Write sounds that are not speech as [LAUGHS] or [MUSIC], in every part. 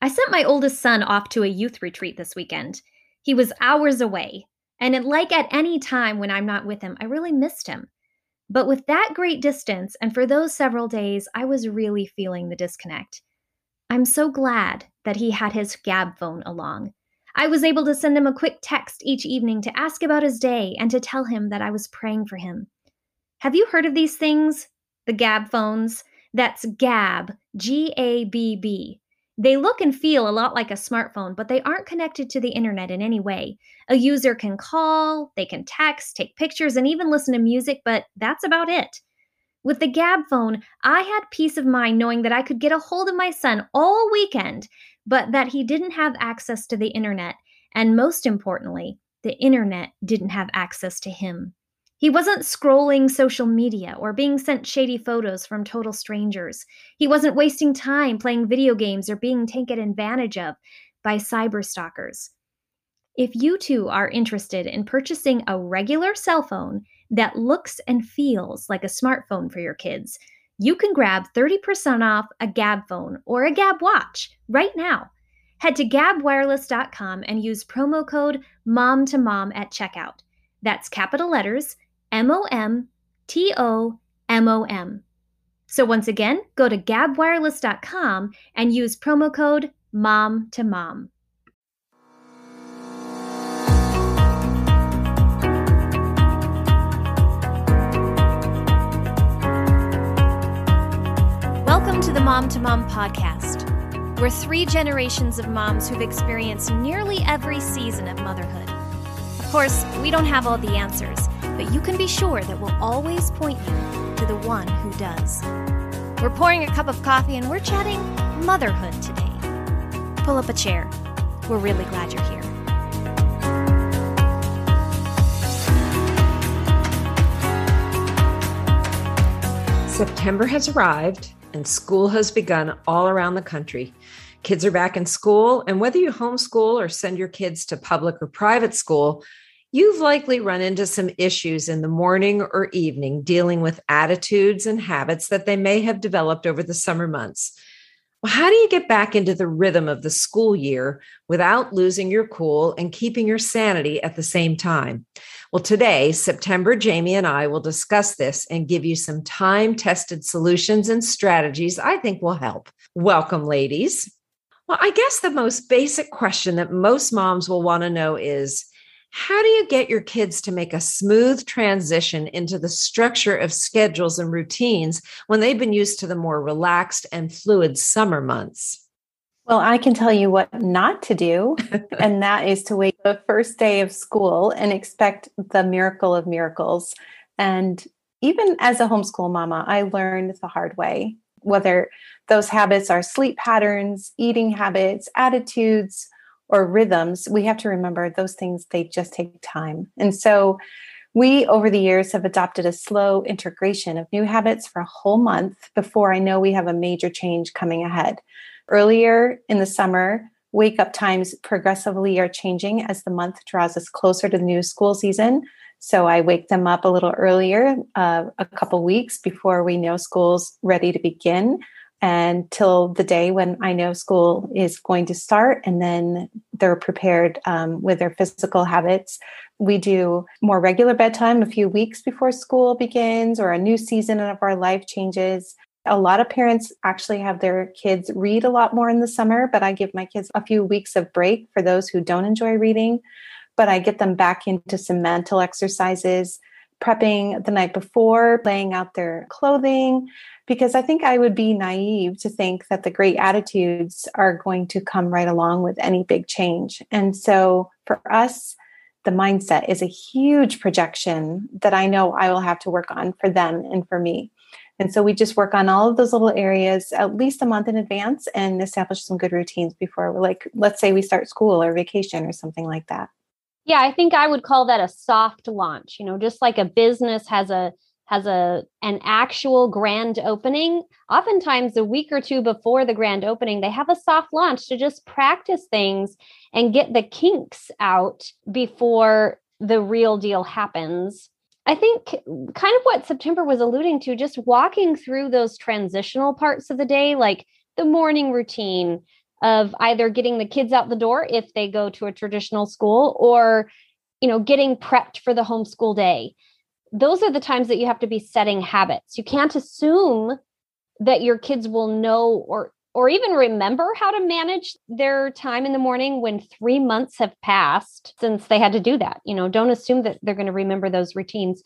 I sent my oldest son off to a youth retreat this weekend. He was hours away, and like at any time when I'm not with him, I really missed him. But with that great distance, and for those several days, I was really feeling the disconnect. I'm so glad that he had his Gabb phone along. I was able to send him a quick text each evening to ask about his day and to tell him that I was praying for him. Have you heard of these things? The Gabb phones? That's Gabb, G A B B. They look and feel a lot like a smartphone, but they aren't connected to the internet in any way. A user can call, they can text, take pictures, and even listen to music, but that's about it. With the Gabb phone, I had peace of mind knowing that I could get a hold of my son all weekend, but that he didn't have access to the internet. And most importantly, the internet didn't have access to him. He wasn't scrolling social media or being sent shady photos from total strangers. He wasn't wasting time playing video games or being taken advantage of by cyber stalkers. If you too are interested in purchasing a regular cell phone that looks and feels like a smartphone for your kids, you can grab 30% off a Gabb phone or a Gabb watch right now. Head to gabbwireless.com and use promo code MOM to MOM at checkout. That's capital letters M O M T O M O M. So once again, go to gabbwireless.com and use promo code MOM to MOM. Welcome to the Mom to Mom podcast. We're three generations of moms who've experienced nearly every season of motherhood. Of course, we don't have all the answers but you can be sure that we'll always point you to the one who does. We're pouring a cup of coffee and we're chatting motherhood today. Pull up a chair. We're really glad you're here. September has arrived and school has begun all around the country. Kids are back in school, and whether you homeschool or send your kids to public or private school, You've likely run into some issues in the morning or evening dealing with attitudes and habits that they may have developed over the summer months. Well, how do you get back into the rhythm of the school year without losing your cool and keeping your sanity at the same time? Well, today, September, Jamie and I will discuss this and give you some time tested solutions and strategies I think will help. Welcome, ladies. Well, I guess the most basic question that most moms will want to know is how do you get your kids to make a smooth transition into the structure of schedules and routines when they've been used to the more relaxed and fluid summer months? Well, I can tell you what not to do, [LAUGHS] and that is to wait the first day of school and expect the miracle of miracles. And even as a homeschool mama, I learned the hard way whether those habits are sleep patterns, eating habits, attitudes, or rhythms, we have to remember those things, they just take time. And so we, over the years, have adopted a slow integration of new habits for a whole month before I know we have a major change coming ahead. Earlier in the summer, wake up times progressively are changing as the month draws us closer to the new school season. So I wake them up a little earlier, uh, a couple weeks before we know school's ready to begin until the day when I know school is going to start, and then they're prepared um, with their physical habits. We do more regular bedtime a few weeks before school begins or a new season of our life changes. A lot of parents actually have their kids read a lot more in the summer, but I give my kids a few weeks of break for those who don't enjoy reading. But I get them back into some mental exercises, prepping the night before, laying out their clothing, because I think I would be naive to think that the great attitudes are going to come right along with any big change. And so for us, the mindset is a huge projection that I know I will have to work on for them and for me. And so we just work on all of those little areas at least a month in advance and establish some good routines before like, let's say we start school or vacation or something like that. Yeah, I think I would call that a soft launch. You know, just like a business has a has a an actual grand opening oftentimes a week or two before the grand opening they have a soft launch to just practice things and get the kinks out before the real deal happens i think kind of what september was alluding to just walking through those transitional parts of the day like the morning routine of either getting the kids out the door if they go to a traditional school or you know getting prepped for the homeschool day. Those are the times that you have to be setting habits. You can't assume that your kids will know or or even remember how to manage their time in the morning when 3 months have passed since they had to do that. You know don't assume that they're going to remember those routines.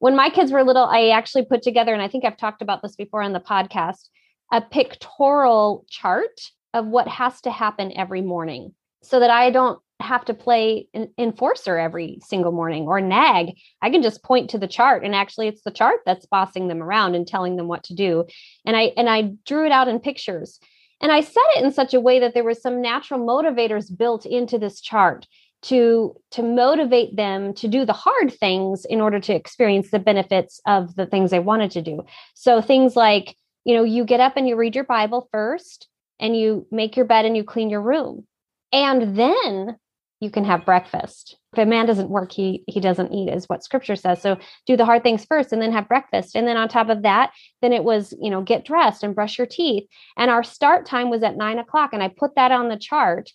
When my kids were little i actually put together and i think i've talked about this before on the podcast a pictorial chart of what has to happen every morning so that I don't have to play an enforcer every single morning or nag. I can just point to the chart and actually it's the chart that's bossing them around and telling them what to do. And I and I drew it out in pictures. And I set it in such a way that there was some natural motivators built into this chart to to motivate them to do the hard things in order to experience the benefits of the things they wanted to do. So things like, you know, you get up and you read your Bible first and you make your bed and you clean your room. And then you can have breakfast. If a man doesn't work, he he doesn't eat, is what scripture says. So do the hard things first and then have breakfast. And then on top of that, then it was, you know, get dressed and brush your teeth. And our start time was at nine o'clock. And I put that on the chart.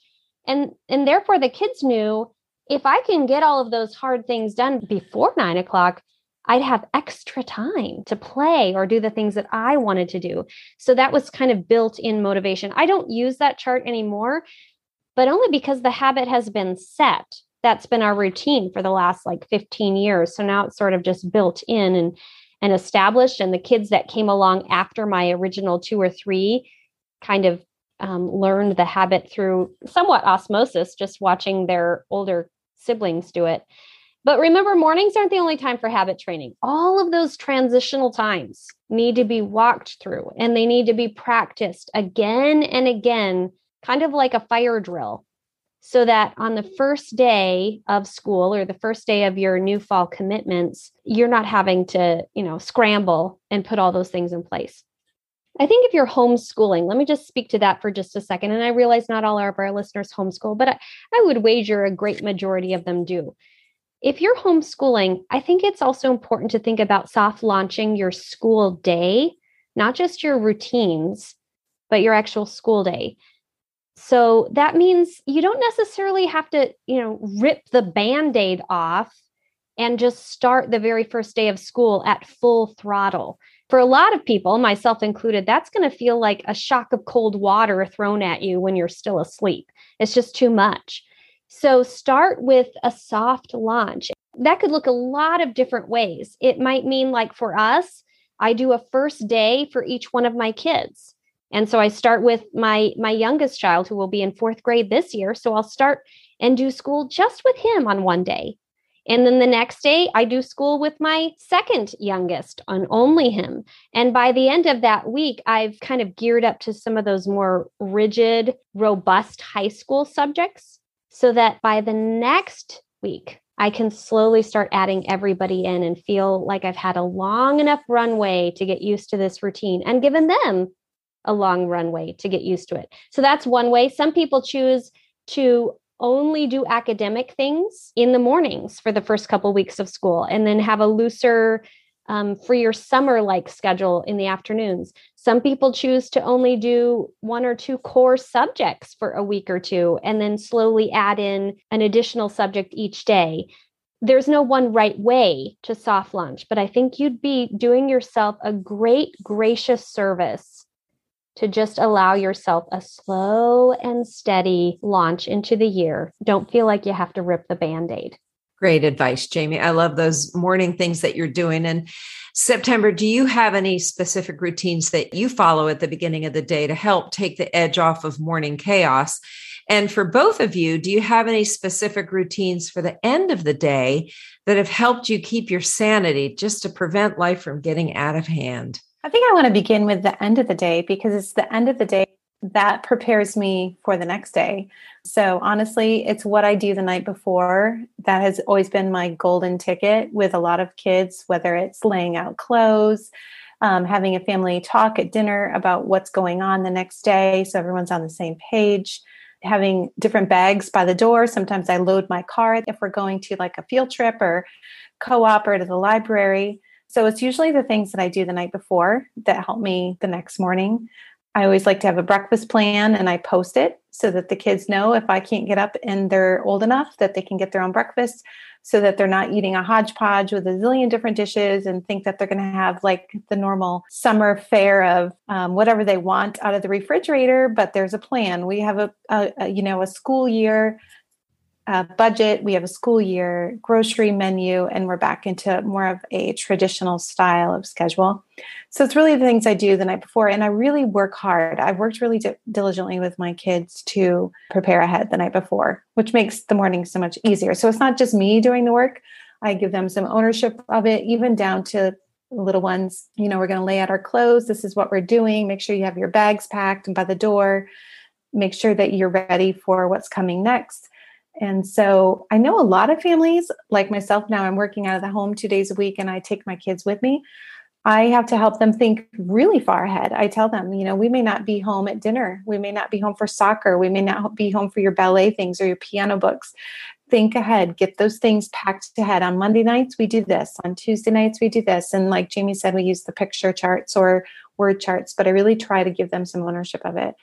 And and therefore the kids knew if I can get all of those hard things done before nine o'clock, I'd have extra time to play or do the things that I wanted to do. So that was kind of built in motivation. I don't use that chart anymore, but only because the habit has been set. That's been our routine for the last like 15 years. So now it's sort of just built in and and established. And the kids that came along after my original two or three kind of um, learned the habit through somewhat osmosis, just watching their older siblings do it. But remember, mornings aren't the only time for habit training. All of those transitional times need to be walked through and they need to be practiced again and again, kind of like a fire drill, so that on the first day of school or the first day of your new fall commitments, you're not having to, you know, scramble and put all those things in place. I think if you're homeschooling, let me just speak to that for just a second. And I realize not all of our listeners homeschool, but I, I would wager a great majority of them do if you're homeschooling, I think it's also important to think about soft launching your school day, not just your routines, but your actual school day. So that means you don't necessarily have to, you know, rip the band-aid off and just start the very first day of school at full throttle. For a lot of people, myself included, that's going to feel like a shock of cold water thrown at you when you're still asleep. It's just too much. So start with a soft launch. That could look a lot of different ways. It might mean, like for us, I do a first day for each one of my kids. And so I start with my my youngest child who will be in 4th grade this year, so I'll start and do school just with him on one day. And then the next day, I do school with my second youngest on only him. And by the end of that week, I've kind of geared up to some of those more rigid, robust high school subjects so that by the next week, I can slowly start adding everybody in and feel like I've had a long enough runway to get used to this routine and given them a long runway to get used to it. So that's one way. Some people choose to only do academic things in the mornings for the first couple weeks of school and then have a looser um, for your summer like schedule in the afternoons. Some people choose to only do one or two core subjects for a week or two and then slowly add in an additional subject each day. There's no one right way to soft launch, but I think you'd be doing yourself a great, gracious service to just allow yourself a slow and steady launch into the year. Don't feel like you have to rip the band aid. Great advice, Jamie. I love those morning things that you're doing. And September, do you have any specific routines that you follow at the beginning of the day to help take the edge off of morning chaos? And for both of you, do you have any specific routines for the end of the day that have helped you keep your sanity just to prevent life from getting out of hand? I think I want to begin with the end of the day because it's the end of the day that prepares me for the next day. So honestly, it's what I do the night before that has always been my golden ticket with a lot of kids, whether it's laying out clothes, um, having a family talk at dinner about what's going on the next day so everyone's on the same page having different bags by the door. Sometimes i load my car if we're going to like a field trip or co-op or to the library. So it's usually the things that i do the night before that help me the next morning I always like to have a breakfast plan and I post it so that the kids know if I can't get up and they're old enough that they can get their own breakfast so that they're not eating a hodgepodge with a zillion different dishes and think that they're going to have like the normal summer fare of um, whatever they want out of the refrigerator. But there's a plan. We have a, a, a you know a school year uh, budget, we have a school year grocery menu, and we're back into more of a traditional style of schedule. So it's really the things I do the night before, and I really work hard. I've worked really di- diligently with my kids to prepare ahead the night before, which makes the morning so much easier. So it's not just me doing the work. I give them some ownership of it, even down to little ones. You know, we're going to lay out our clothes. This is what we're doing. Make sure you have your bags packed and by the door. Make sure that you're ready for what's coming next and so I know a lot of families, like myself now, I'm working out of the home two days a week and I take my kids with me. I have to help them think really far ahead. I tell them, you know, we may not be home at dinner. We may not be home for soccer. We may not be home for your ballet things or your piano books. Think ahead, get those things packed ahead. On Monday nights, we do this. On Tuesday nights, we do this. And like Jamie said, we use the picture charts or word charts, but I really try to give them some ownership of it.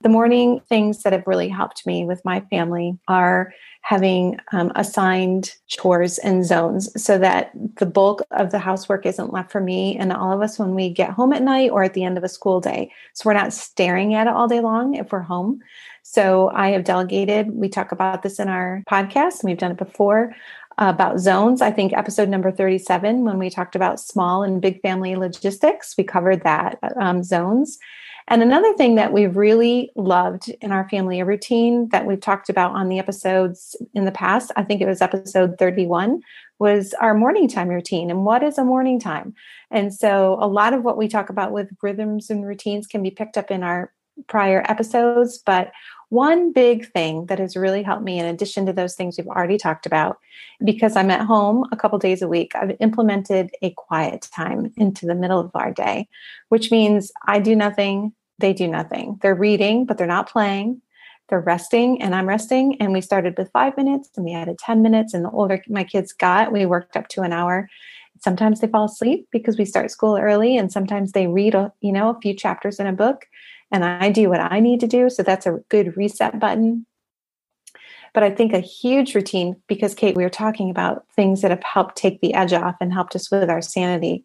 The morning things that have really helped me with my family are having um, assigned chores and zones so that the bulk of the housework isn't left for me and all of us when we get home at night or at the end of a school day. So we're not staring at it all day long if we're home. So I have delegated, we talk about this in our podcast, and we've done it before about zones. I think episode number 37, when we talked about small and big family logistics, we covered that um, zones. And another thing that we've really loved in our family, routine that we've talked about on the episodes in the past, I think it was episode 31, was our morning time routine. And what is a morning time? And so a lot of what we talk about with rhythms and routines can be picked up in our prior episodes. But one big thing that has really helped me, in addition to those things we've already talked about, because I'm at home a couple days a week, I've implemented a quiet time into the middle of our day, which means I do nothing they do nothing. They're reading, but they're not playing. They're resting, and I'm resting. And we started with five minutes and we added 10 minutes. And the older my kids got, we worked up to an hour. Sometimes they fall asleep because we start school early, and sometimes they read, a, you know, a few chapters in a book. And I do what I need to do. So that's a good reset button. But I think a huge routine, because Kate, we were talking about things that have helped take the edge off and helped us with our sanity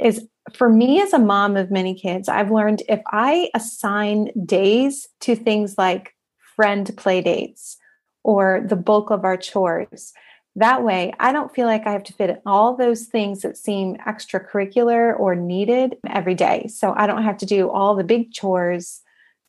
is for me as a mom of many kids, I've learned if I assign days to things like friend play dates or the bulk of our chores, that way I don't feel like I have to fit all those things that seem extracurricular or needed every day. So I don't have to do all the big chores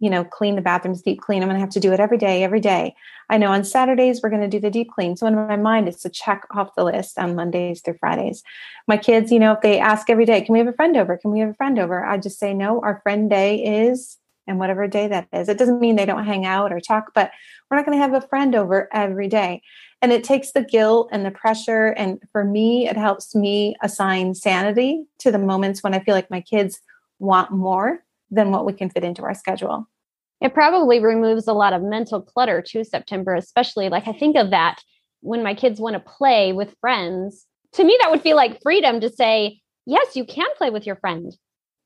you know, clean the bathrooms, deep clean. I'm going to have to do it every day, every day. I know on Saturdays we're going to do the deep clean. So in my mind, it's a check off the list on Mondays through Fridays. My kids, you know, if they ask every day, can we have a friend over? Can we have a friend over? I just say, no, our friend day is, and whatever day that is. It doesn't mean they don't hang out or talk, but we're not going to have a friend over every day. And it takes the guilt and the pressure. And for me, it helps me assign sanity to the moments when I feel like my kids want more than what we can fit into our schedule it probably removes a lot of mental clutter too september especially like i think of that when my kids want to play with friends. To me that would feel like freedom to say yes you can play with your friend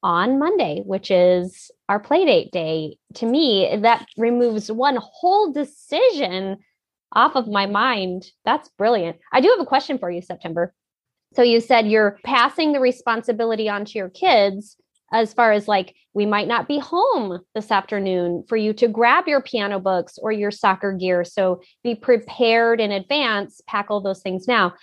on monday which is our play date day. To me that removes one whole decision off of my mind. That's brilliant. I do have a question for you september. So you said you're passing the responsibility on to your kids as far as like we might not be home this afternoon for you to grab your piano books or your soccer gear. So be prepared in advance pack all those things. Now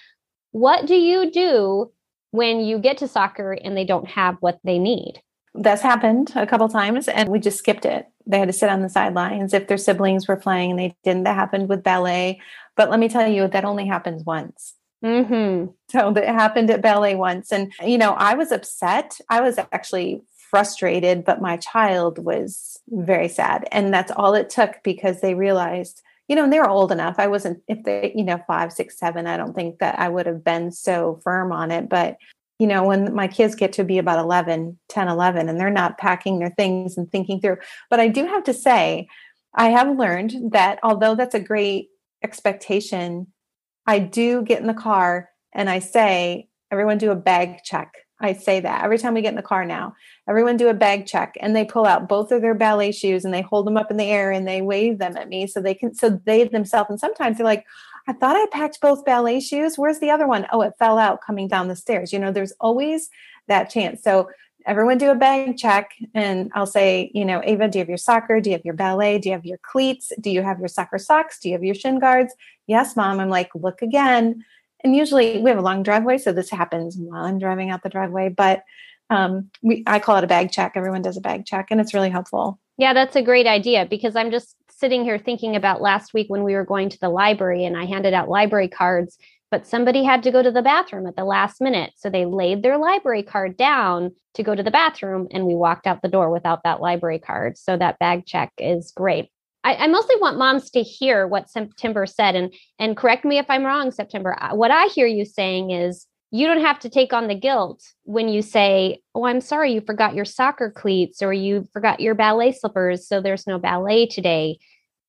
what do you do when you get to soccer and they don't have what they need? That's happened a couple times and we just skipped it. They had to sit on the sidelines. If their siblings were playing and they didn't. That happened with ballet. But let me tell you that only happens once Mm-hmm. So that happened at ballet once. And, you know, I was upset. I was actually frustrated, but my child was very sad. And that's all it took because they realized, you know, and they were old enough. I wasn't, if they, you know, five, six, seven, I don't think that I would have been so firm on it. But, you know, when my kids get to be about 11, 10, 11, and they're not packing their things and thinking through. But I do have to say, I have learned that although that's a great expectation, I do get in the car and I say, everyone do a bag check. I say that every time we get in the car now. Everyone do a bag check and they pull out both of their ballet shoes and they hold them up in the air and they wave them at me so they can so they themselves and sometimes they're like, I thought I packed both ballet shoes. Where's the other one? Oh, it fell out coming down the stairs. You know, there's always that chance. So everyone do a bag check and I'll say, you know, Ava, do you have your soccer? Do you have your ballet? Do you have your cleats? Do you have your soccer socks? Do you have your shin guards? Yes, mom. I'm like, look again. And usually we have a long driveway, so this happens while I'm driving out the driveway. But um, we I call it a bag check. Everyone does a bag check, and it's really helpful. Yeah, that's a great idea because I'm just sitting here thinking about last week when we were going to the library and I handed out library cards but somebody had to go to the bathroom at the last minute. So they laid their library card down to go to the bathroom, and we walked out the door without that library card. So that bag check is great. I, I mostly want moms to hear what September said, and and correct me if I'm wrong, September. What I hear you saying is you don't have to take on the guilt when you say, "Oh, I'm sorry, you forgot your soccer cleats or you forgot your ballet slippers, so there's no ballet today."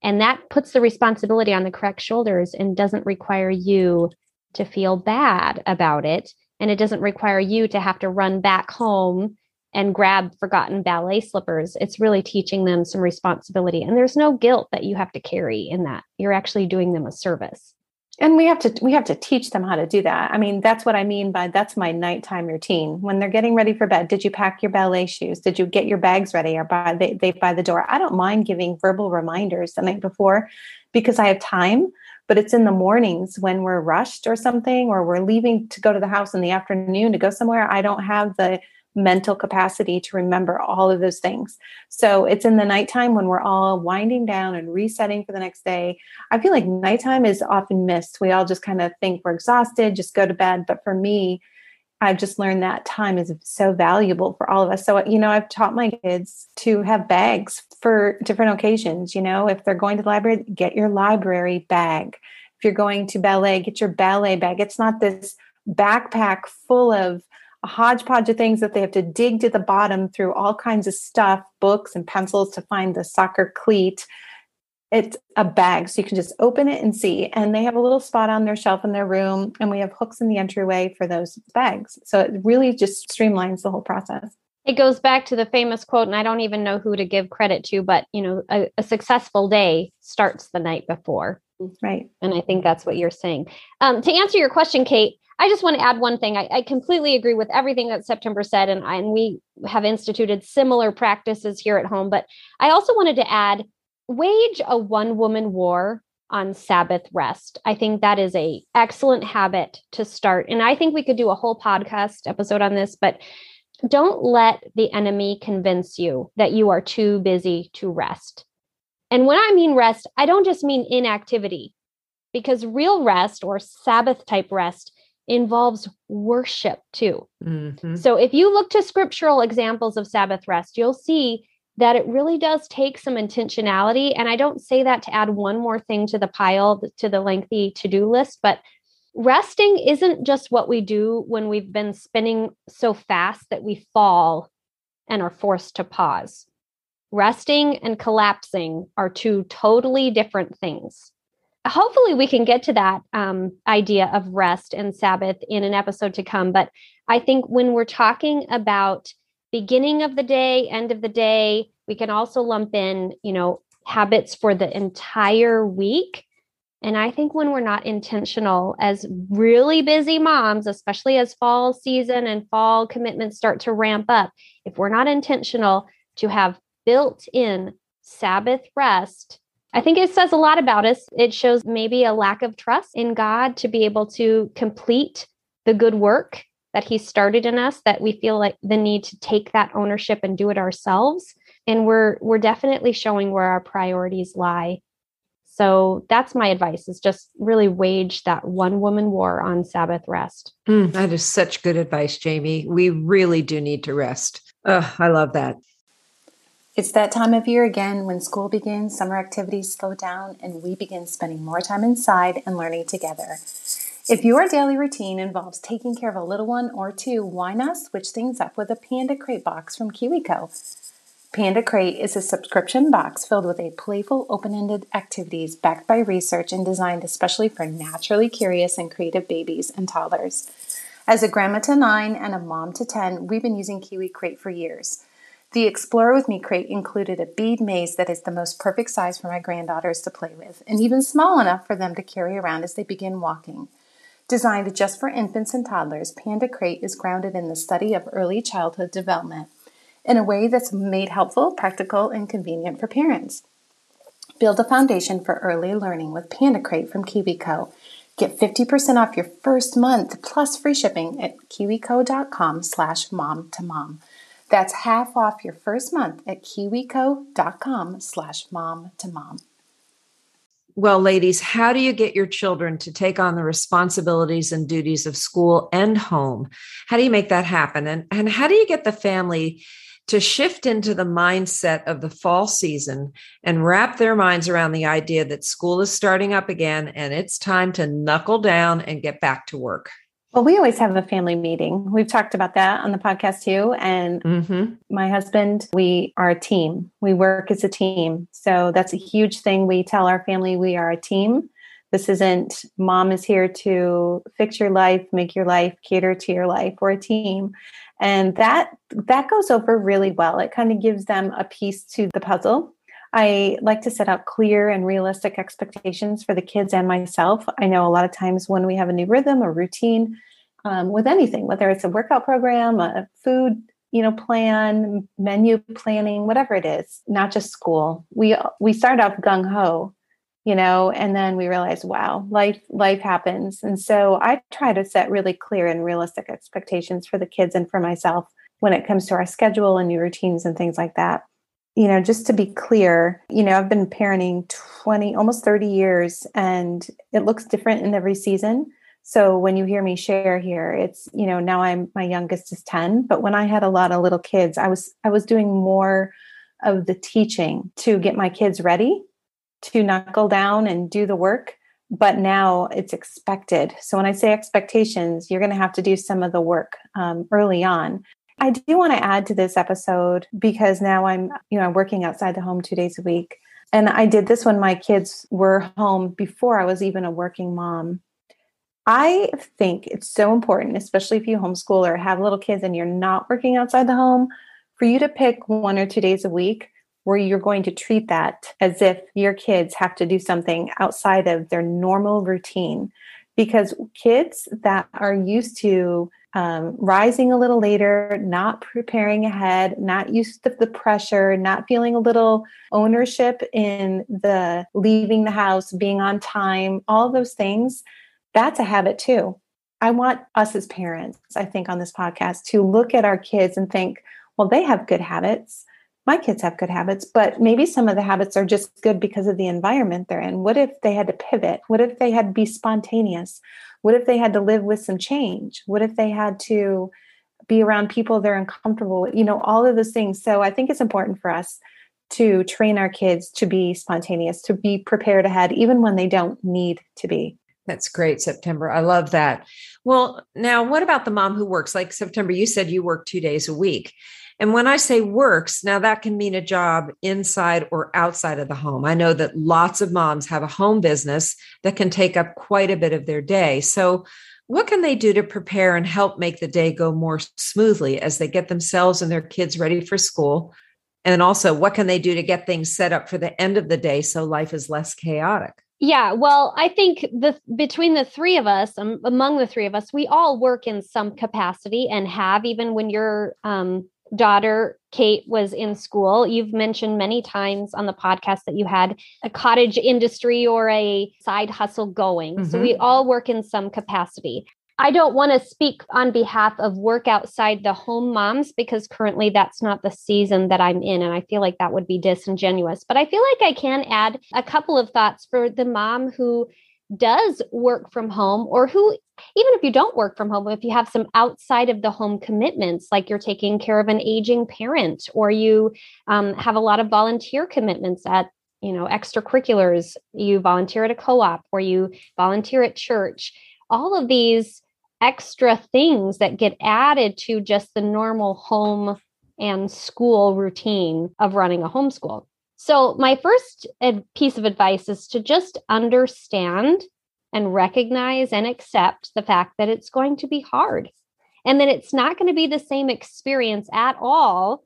And that puts the responsibility on the correct shoulders and doesn't require you to feel bad about it. And it doesn't require you to have to run back home and grab forgotten ballet slippers. It's really teaching them some responsibility. And there's no guilt that you have to carry in that. You're actually doing them a service. And we have to we have to teach them how to do that. I mean, that's what I mean by that's my nighttime routine. When they're getting ready for bed, did you pack your ballet shoes? Did you get your bags ready or by they, they by the door? I don't mind giving verbal reminders the night before because I have time but it's in the mornings when we're rushed or something or we're leaving to go to the house in the afternoon to go somewhere i don't have the mental capacity to remember all of those things so it's in the nighttime when we're all winding down and resetting for the next day i feel like nighttime is often missed we all just kind of think we're exhausted just go to bed but for me I've just learned that time is so valuable for all of us. So, you know, I've taught my kids to have bags for different occasions. You know, if they're going to the library, get your library bag. If you're going to ballet, get your ballet bag. It's not this backpack full of hodgepodge of things that they have to dig to the bottom through all kinds of stuff, books and pencils to find the soccer cleat. It's a bag so you can just open it and see. And they have a little spot on their shelf in their room and we have hooks in the entryway for those bags. So it really just streamlines the whole process. It goes back to the famous quote and i don't even know who to give credit to but you know a, a successful day starts the night before right and i think that's what you're saying um, to answer your question kate I just want to add one thing. I, I, completely agree with everything that September said, and, and we have instituted similar practices here at home. But I also wanted to add wage a one woman war on Sabbath rest. I think that is a excellent habit to start. And I think we could do a whole podcast episode on this, but don't let the enemy convince you that you are too busy to rest. And when I mean rest, I don't just mean inactivity, because real rest or Sabbath type rest involves worship too. Mm-hmm. So if you look to scriptural examples of Sabbath rest, you'll see that it really does take some intentionality. And I don't say that to add one more thing to the pile, to the lengthy to do list, but resting isn't just what we do when we've been spinning so fast that we fall and are forced to pause. Resting and collapsing are two totally different things. Hopefully, we can get to that um, idea of rest and Sabbath in an episode to come. But I think when we're talking about beginning of the day, end of the day. We can also lump in, you know, habits for the entire week. And I think when we're not intentional as really busy moms, especially as fall season and fall commitments start to ramp up, if we're not intentional to have built in Sabbath rest, I think it says a lot about us. It shows maybe a lack of trust in God to be able to complete the good work that he started in us that we feel like the need to take that ownership and do it ourselves. And we're we're definitely showing where our priorities lie. So that's my advice is just really wage that one woman war on sabbath rest. Mm, that is such good advice jamie. We really do need to rest. Oh, i love that it's that time of year again when school begins summer activities slow down and we begin spending more time inside and learning together if your daily routine involves taking care of a little one or two, why not switch things up with a Panda Crate box from KiwiCo? Panda Crate is a subscription box filled with a playful, open ended activities backed by research and designed especially for naturally curious and creative babies and toddlers. As a grandma to nine and a mom to 10, we've been using Kiwi Crate for years. The Explore With Me crate included a bead maze that is the most perfect size for my granddaughters to play with, and even small enough for them to carry around as they begin walking. Designed just for infants and toddlers, Panda Crate is grounded in the study of early childhood development in a way that's made helpful, practical, and convenient for parents. Build a foundation for early learning with Panda Crate from KiwiCo. Get 50% off your first month plus free shipping at kiwico.com slash mom to mom. That's half off your first month at kiwico.com slash mom to mom. Well, ladies, how do you get your children to take on the responsibilities and duties of school and home? How do you make that happen? And, and how do you get the family to shift into the mindset of the fall season and wrap their minds around the idea that school is starting up again and it's time to knuckle down and get back to work. Well, we always have a family meeting. We've talked about that on the podcast too. And mm-hmm. my husband, we are a team. We work as a team. So that's a huge thing. We tell our family we are a team. This isn't mom is here to fix your life, make your life, cater to your life. We're a team and that that goes over really well it kind of gives them a piece to the puzzle i like to set out clear and realistic expectations for the kids and myself. I know a lot of times when we have a new rhythm or routine um, with anything whether it's a workout program a food you know plan menu planning whatever it is not just school. We we start off gung-ho you know and then we realize wow life life happens. And so i try to set really clear and realistic expectations for the kids and for myself when it comes to our schedule and new routines and things like that you know just to be clear you know i've been parenting 20 almost 30 years and it looks different in every season. So when you hear me share here it's you know now i'm my youngest is 10 but when i had a lot of little kids i was i was doing more of the teaching to get my kids ready to knuckle down and do the work but now it's expected. So when i say expectations you're going to have to do some of the work um, early on i do want to add to this episode because now i'm you know working outside the home two days a week and i did this when my kids were home before i was even a working mom i think it's so important especially if you homeschool or have little kids and you're not working outside the home for you to pick one or two days a week where you're going to treat that as if your kids have to do something outside of their normal routine. Because kids that are used to um, rising a little later, not preparing ahead, not used to the pressure, not feeling a little ownership in the leaving the house, being on time, all those things, that's a habit too. I want us as parents, I think, on this podcast to look at our kids and think, well, they have good habits my kids have good habits, but maybe some of the habits are just good because of the environment they're in. What if they had to pivot? What if they had to be spontaneous? What if they had to live with some change? What if they had to be around people they're uncomfortable with? You know, all of those things. So I think it's important for us to train our kids to be spontaneous, to be prepared ahead, even when they don't need to be. That's great, September. I love that. Well, now what about the mom who works? Like September, you said you work two days a week. And when I say works, now that can mean a job inside or outside of the home. I know that lots of moms have a home business that can take up quite a bit of their day. So, what can they do to prepare and help make the day go more smoothly as they get themselves and their kids ready for school? And also, what can they do to get things set up for the end of the day so life is less chaotic? Yeah, well, I think the between the three of us, um, among the three of us, we all work in some capacity and have even when you're um, daughter Kate was in school. You've mentioned many times on the podcast that you had a cottage industry or a side hustle going. Mm-hmm. So we all work in some capacity. I don't want to speak on behalf of work outside the home moms because currently that's not the season that I'm in. And I feel like that would be disingenuous. But I feel like I can add a couple of thoughts for the mom who does work from home or who even if you don't work from home if you have some outside of the home commitments like you're taking care of an aging parent or you um, have a lot of volunteer commitments at you know extracurriculars you volunteer at a co-op or you volunteer at church all of these extra things that get added to just the normal home and school routine of running a homeschool so, my first piece of advice is to just understand and recognize and accept the fact that it's going to be hard and then it's not going to be the same experience at all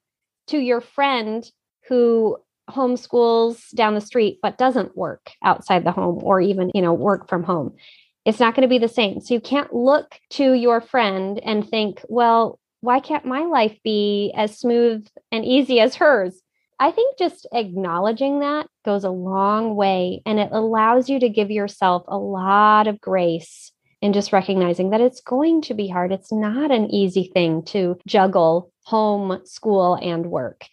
to your friend who homeschools down the street but doesn't work outside the home or even you know work from home. It's not going to be the same. So you can't look to your friend and think well why can't my life be as smooth and easy as hers i think just acknowledging that goes a long way and it allows you to give yourself a lot of grace in just recognizing that it's going to be hard it's not an easy thing to juggle home school and work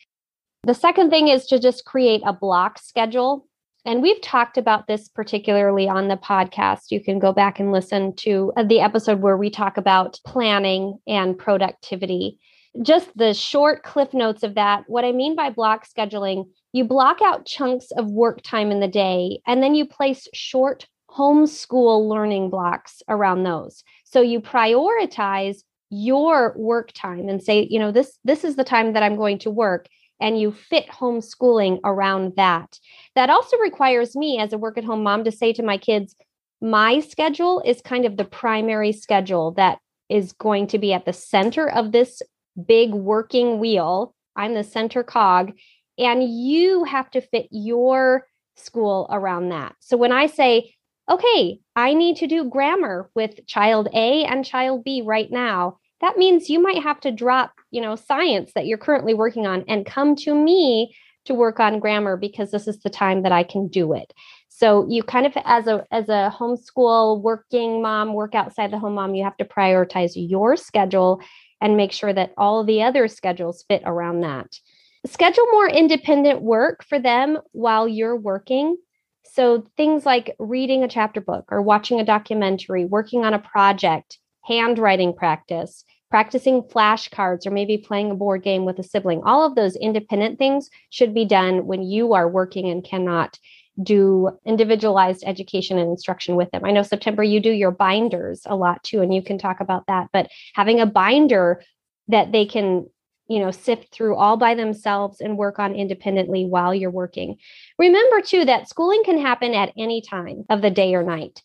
the second thing is to just create a block schedule. And we've talked about this particularly on the podcast. You can go back and listen to uh, the episode where we talk about planning and productivity. Just the short cliff notes of that. What I mean by block scheduling, you block out chunks of work time in the day, and then you place short homeschool learning blocks around those. So you prioritize your work time and say, you know, this this is the time that I'm going to work and you fit homeschooling around that. That also requires me as a work at home mom to say to my kids, my schedule is kind of the primary schedule that is going to be at the center of this big working wheel. I'm the center cog, and you have to fit your school around that. So when I say, okay, I need to do grammar with child A and child B right now, that means you might have to drop you know science that you're currently working on and come to me to work on grammar because this is the time that I can do it. So you kind of as a as a homeschool working mom, work outside the home mom, you have to prioritize your schedule and make sure that all the other schedules fit around that. Schedule more independent work for them while you're working. So things like reading a chapter book or watching a documentary, working on a project, handwriting practice, practicing flashcards, or maybe playing a board game with a sibling. All of those independent things should be done when you are working and cannot do individualized education and instruction with them. I know September you do your binders a lot too and you can talk about that, but having a binder that they can you know sift through all by themselves and work on independently while you're working. Remember too that schooling can happen at any time of the day or night.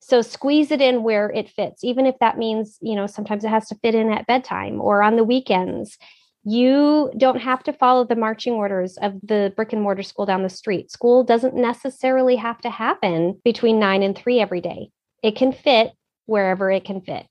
So squeeze it in where it fits, even if that means, you know, sometimes it has to fit in at bedtime or on the weekends. You don't have to follow the marching orders of the brick and mortar school down the street. School doesn't necessarily have to happen between nine and three every day. It can fit wherever it can fit.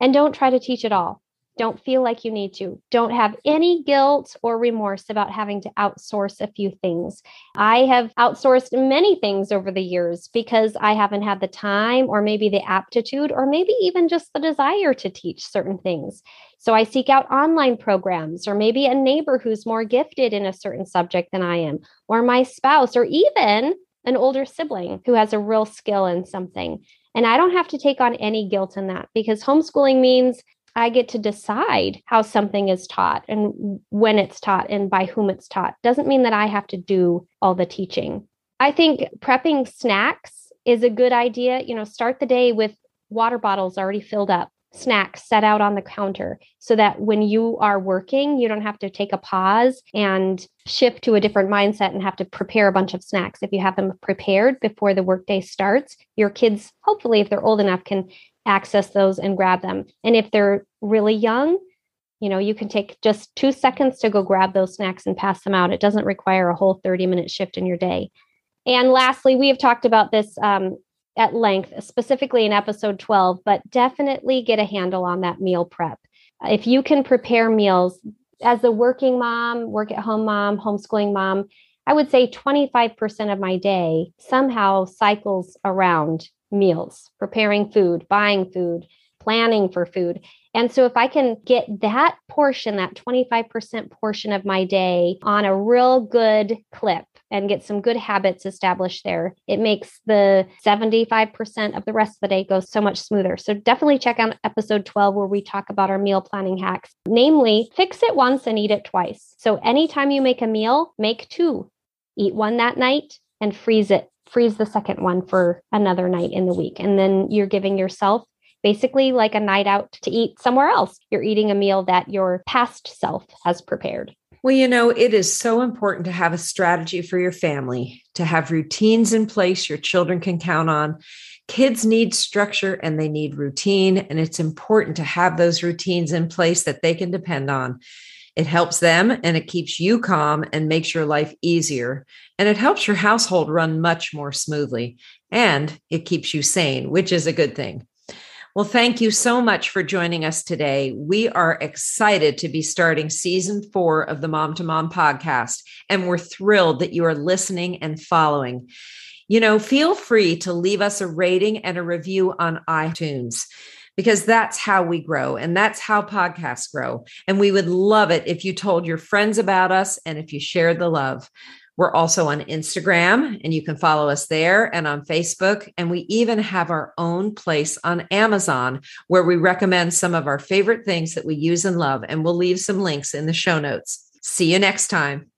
And don't try to teach it all. Don't feel like you need to. Don't have any guilt or remorse about having to outsource a few things. I have outsourced many things over the years because I haven't had the time or maybe the aptitude or maybe even just the desire to teach certain things. So I seek out online programs or maybe a neighbor who's more gifted in a certain subject than I am, or my spouse, or even an older sibling who has a real skill in something. And I don't have to take on any guilt in that because homeschooling means I get to decide how something is taught and when it's taught and by whom it's taught. Doesn't mean that I have to do all the teaching. I think prepping snacks is a good idea. You know, start the day with water bottles already filled up, snacks set out on the counter so that when you are working, you don't have to take a pause and shift to a different mindset and have to prepare a bunch of snacks. If you have them prepared before the workday starts, your kids, hopefully, if they're old enough, can access those and grab them. And if they're really young, you know, you can take just two seconds to go grab those snacks and pass them out. It doesn't require a whole 30 minute shift in your day. And lastly, we have talked about this um, at length, specifically in episode 12, but definitely get a handle on that meal prep. If you can prepare meals as a working mom, work at home mom, homeschooling mom, I would say 25% of my day somehow cycles around meals, preparing food, buying food, planning for food. And so, if I can get that portion, that 25% portion of my day on a real good clip and get some good habits established there, it makes the 75% of the rest of the day go so much smoother. So, definitely check out episode 12 where we talk about our meal planning hacks, namely, fix it once and eat it twice. So, anytime you make a meal, make two, eat one that night and freeze it freeze the second one for another night in the week. And then you're giving yourself basically like a night out to eat somewhere else. You're eating a meal that your past self has prepared. Well, you know, it is so important to have a strategy for your family, to have routines in place your children can count on, Kids need structure and they need routine, and it's important to have those routines in place that they can depend on. It helps them and it keeps you calm and makes your life easier. And it helps your household run much more smoothly. And it keeps you sane, which is a good thing. Well, thank you so much for joining us today. We are excited to be starting season four of the Mom to Mom podcast, and we're thrilled that you are listening and following. You know, feel free to leave us a rating and a review on iTunes because that's how we grow and that's how podcasts grow. And we would love it if you told your friends about us and if you shared the love. We're also on Instagram and you can follow us there and on Facebook. And we even have our own place on Amazon where we recommend some of our favorite things that we use and love. And we'll leave some links in the show notes. See you next time.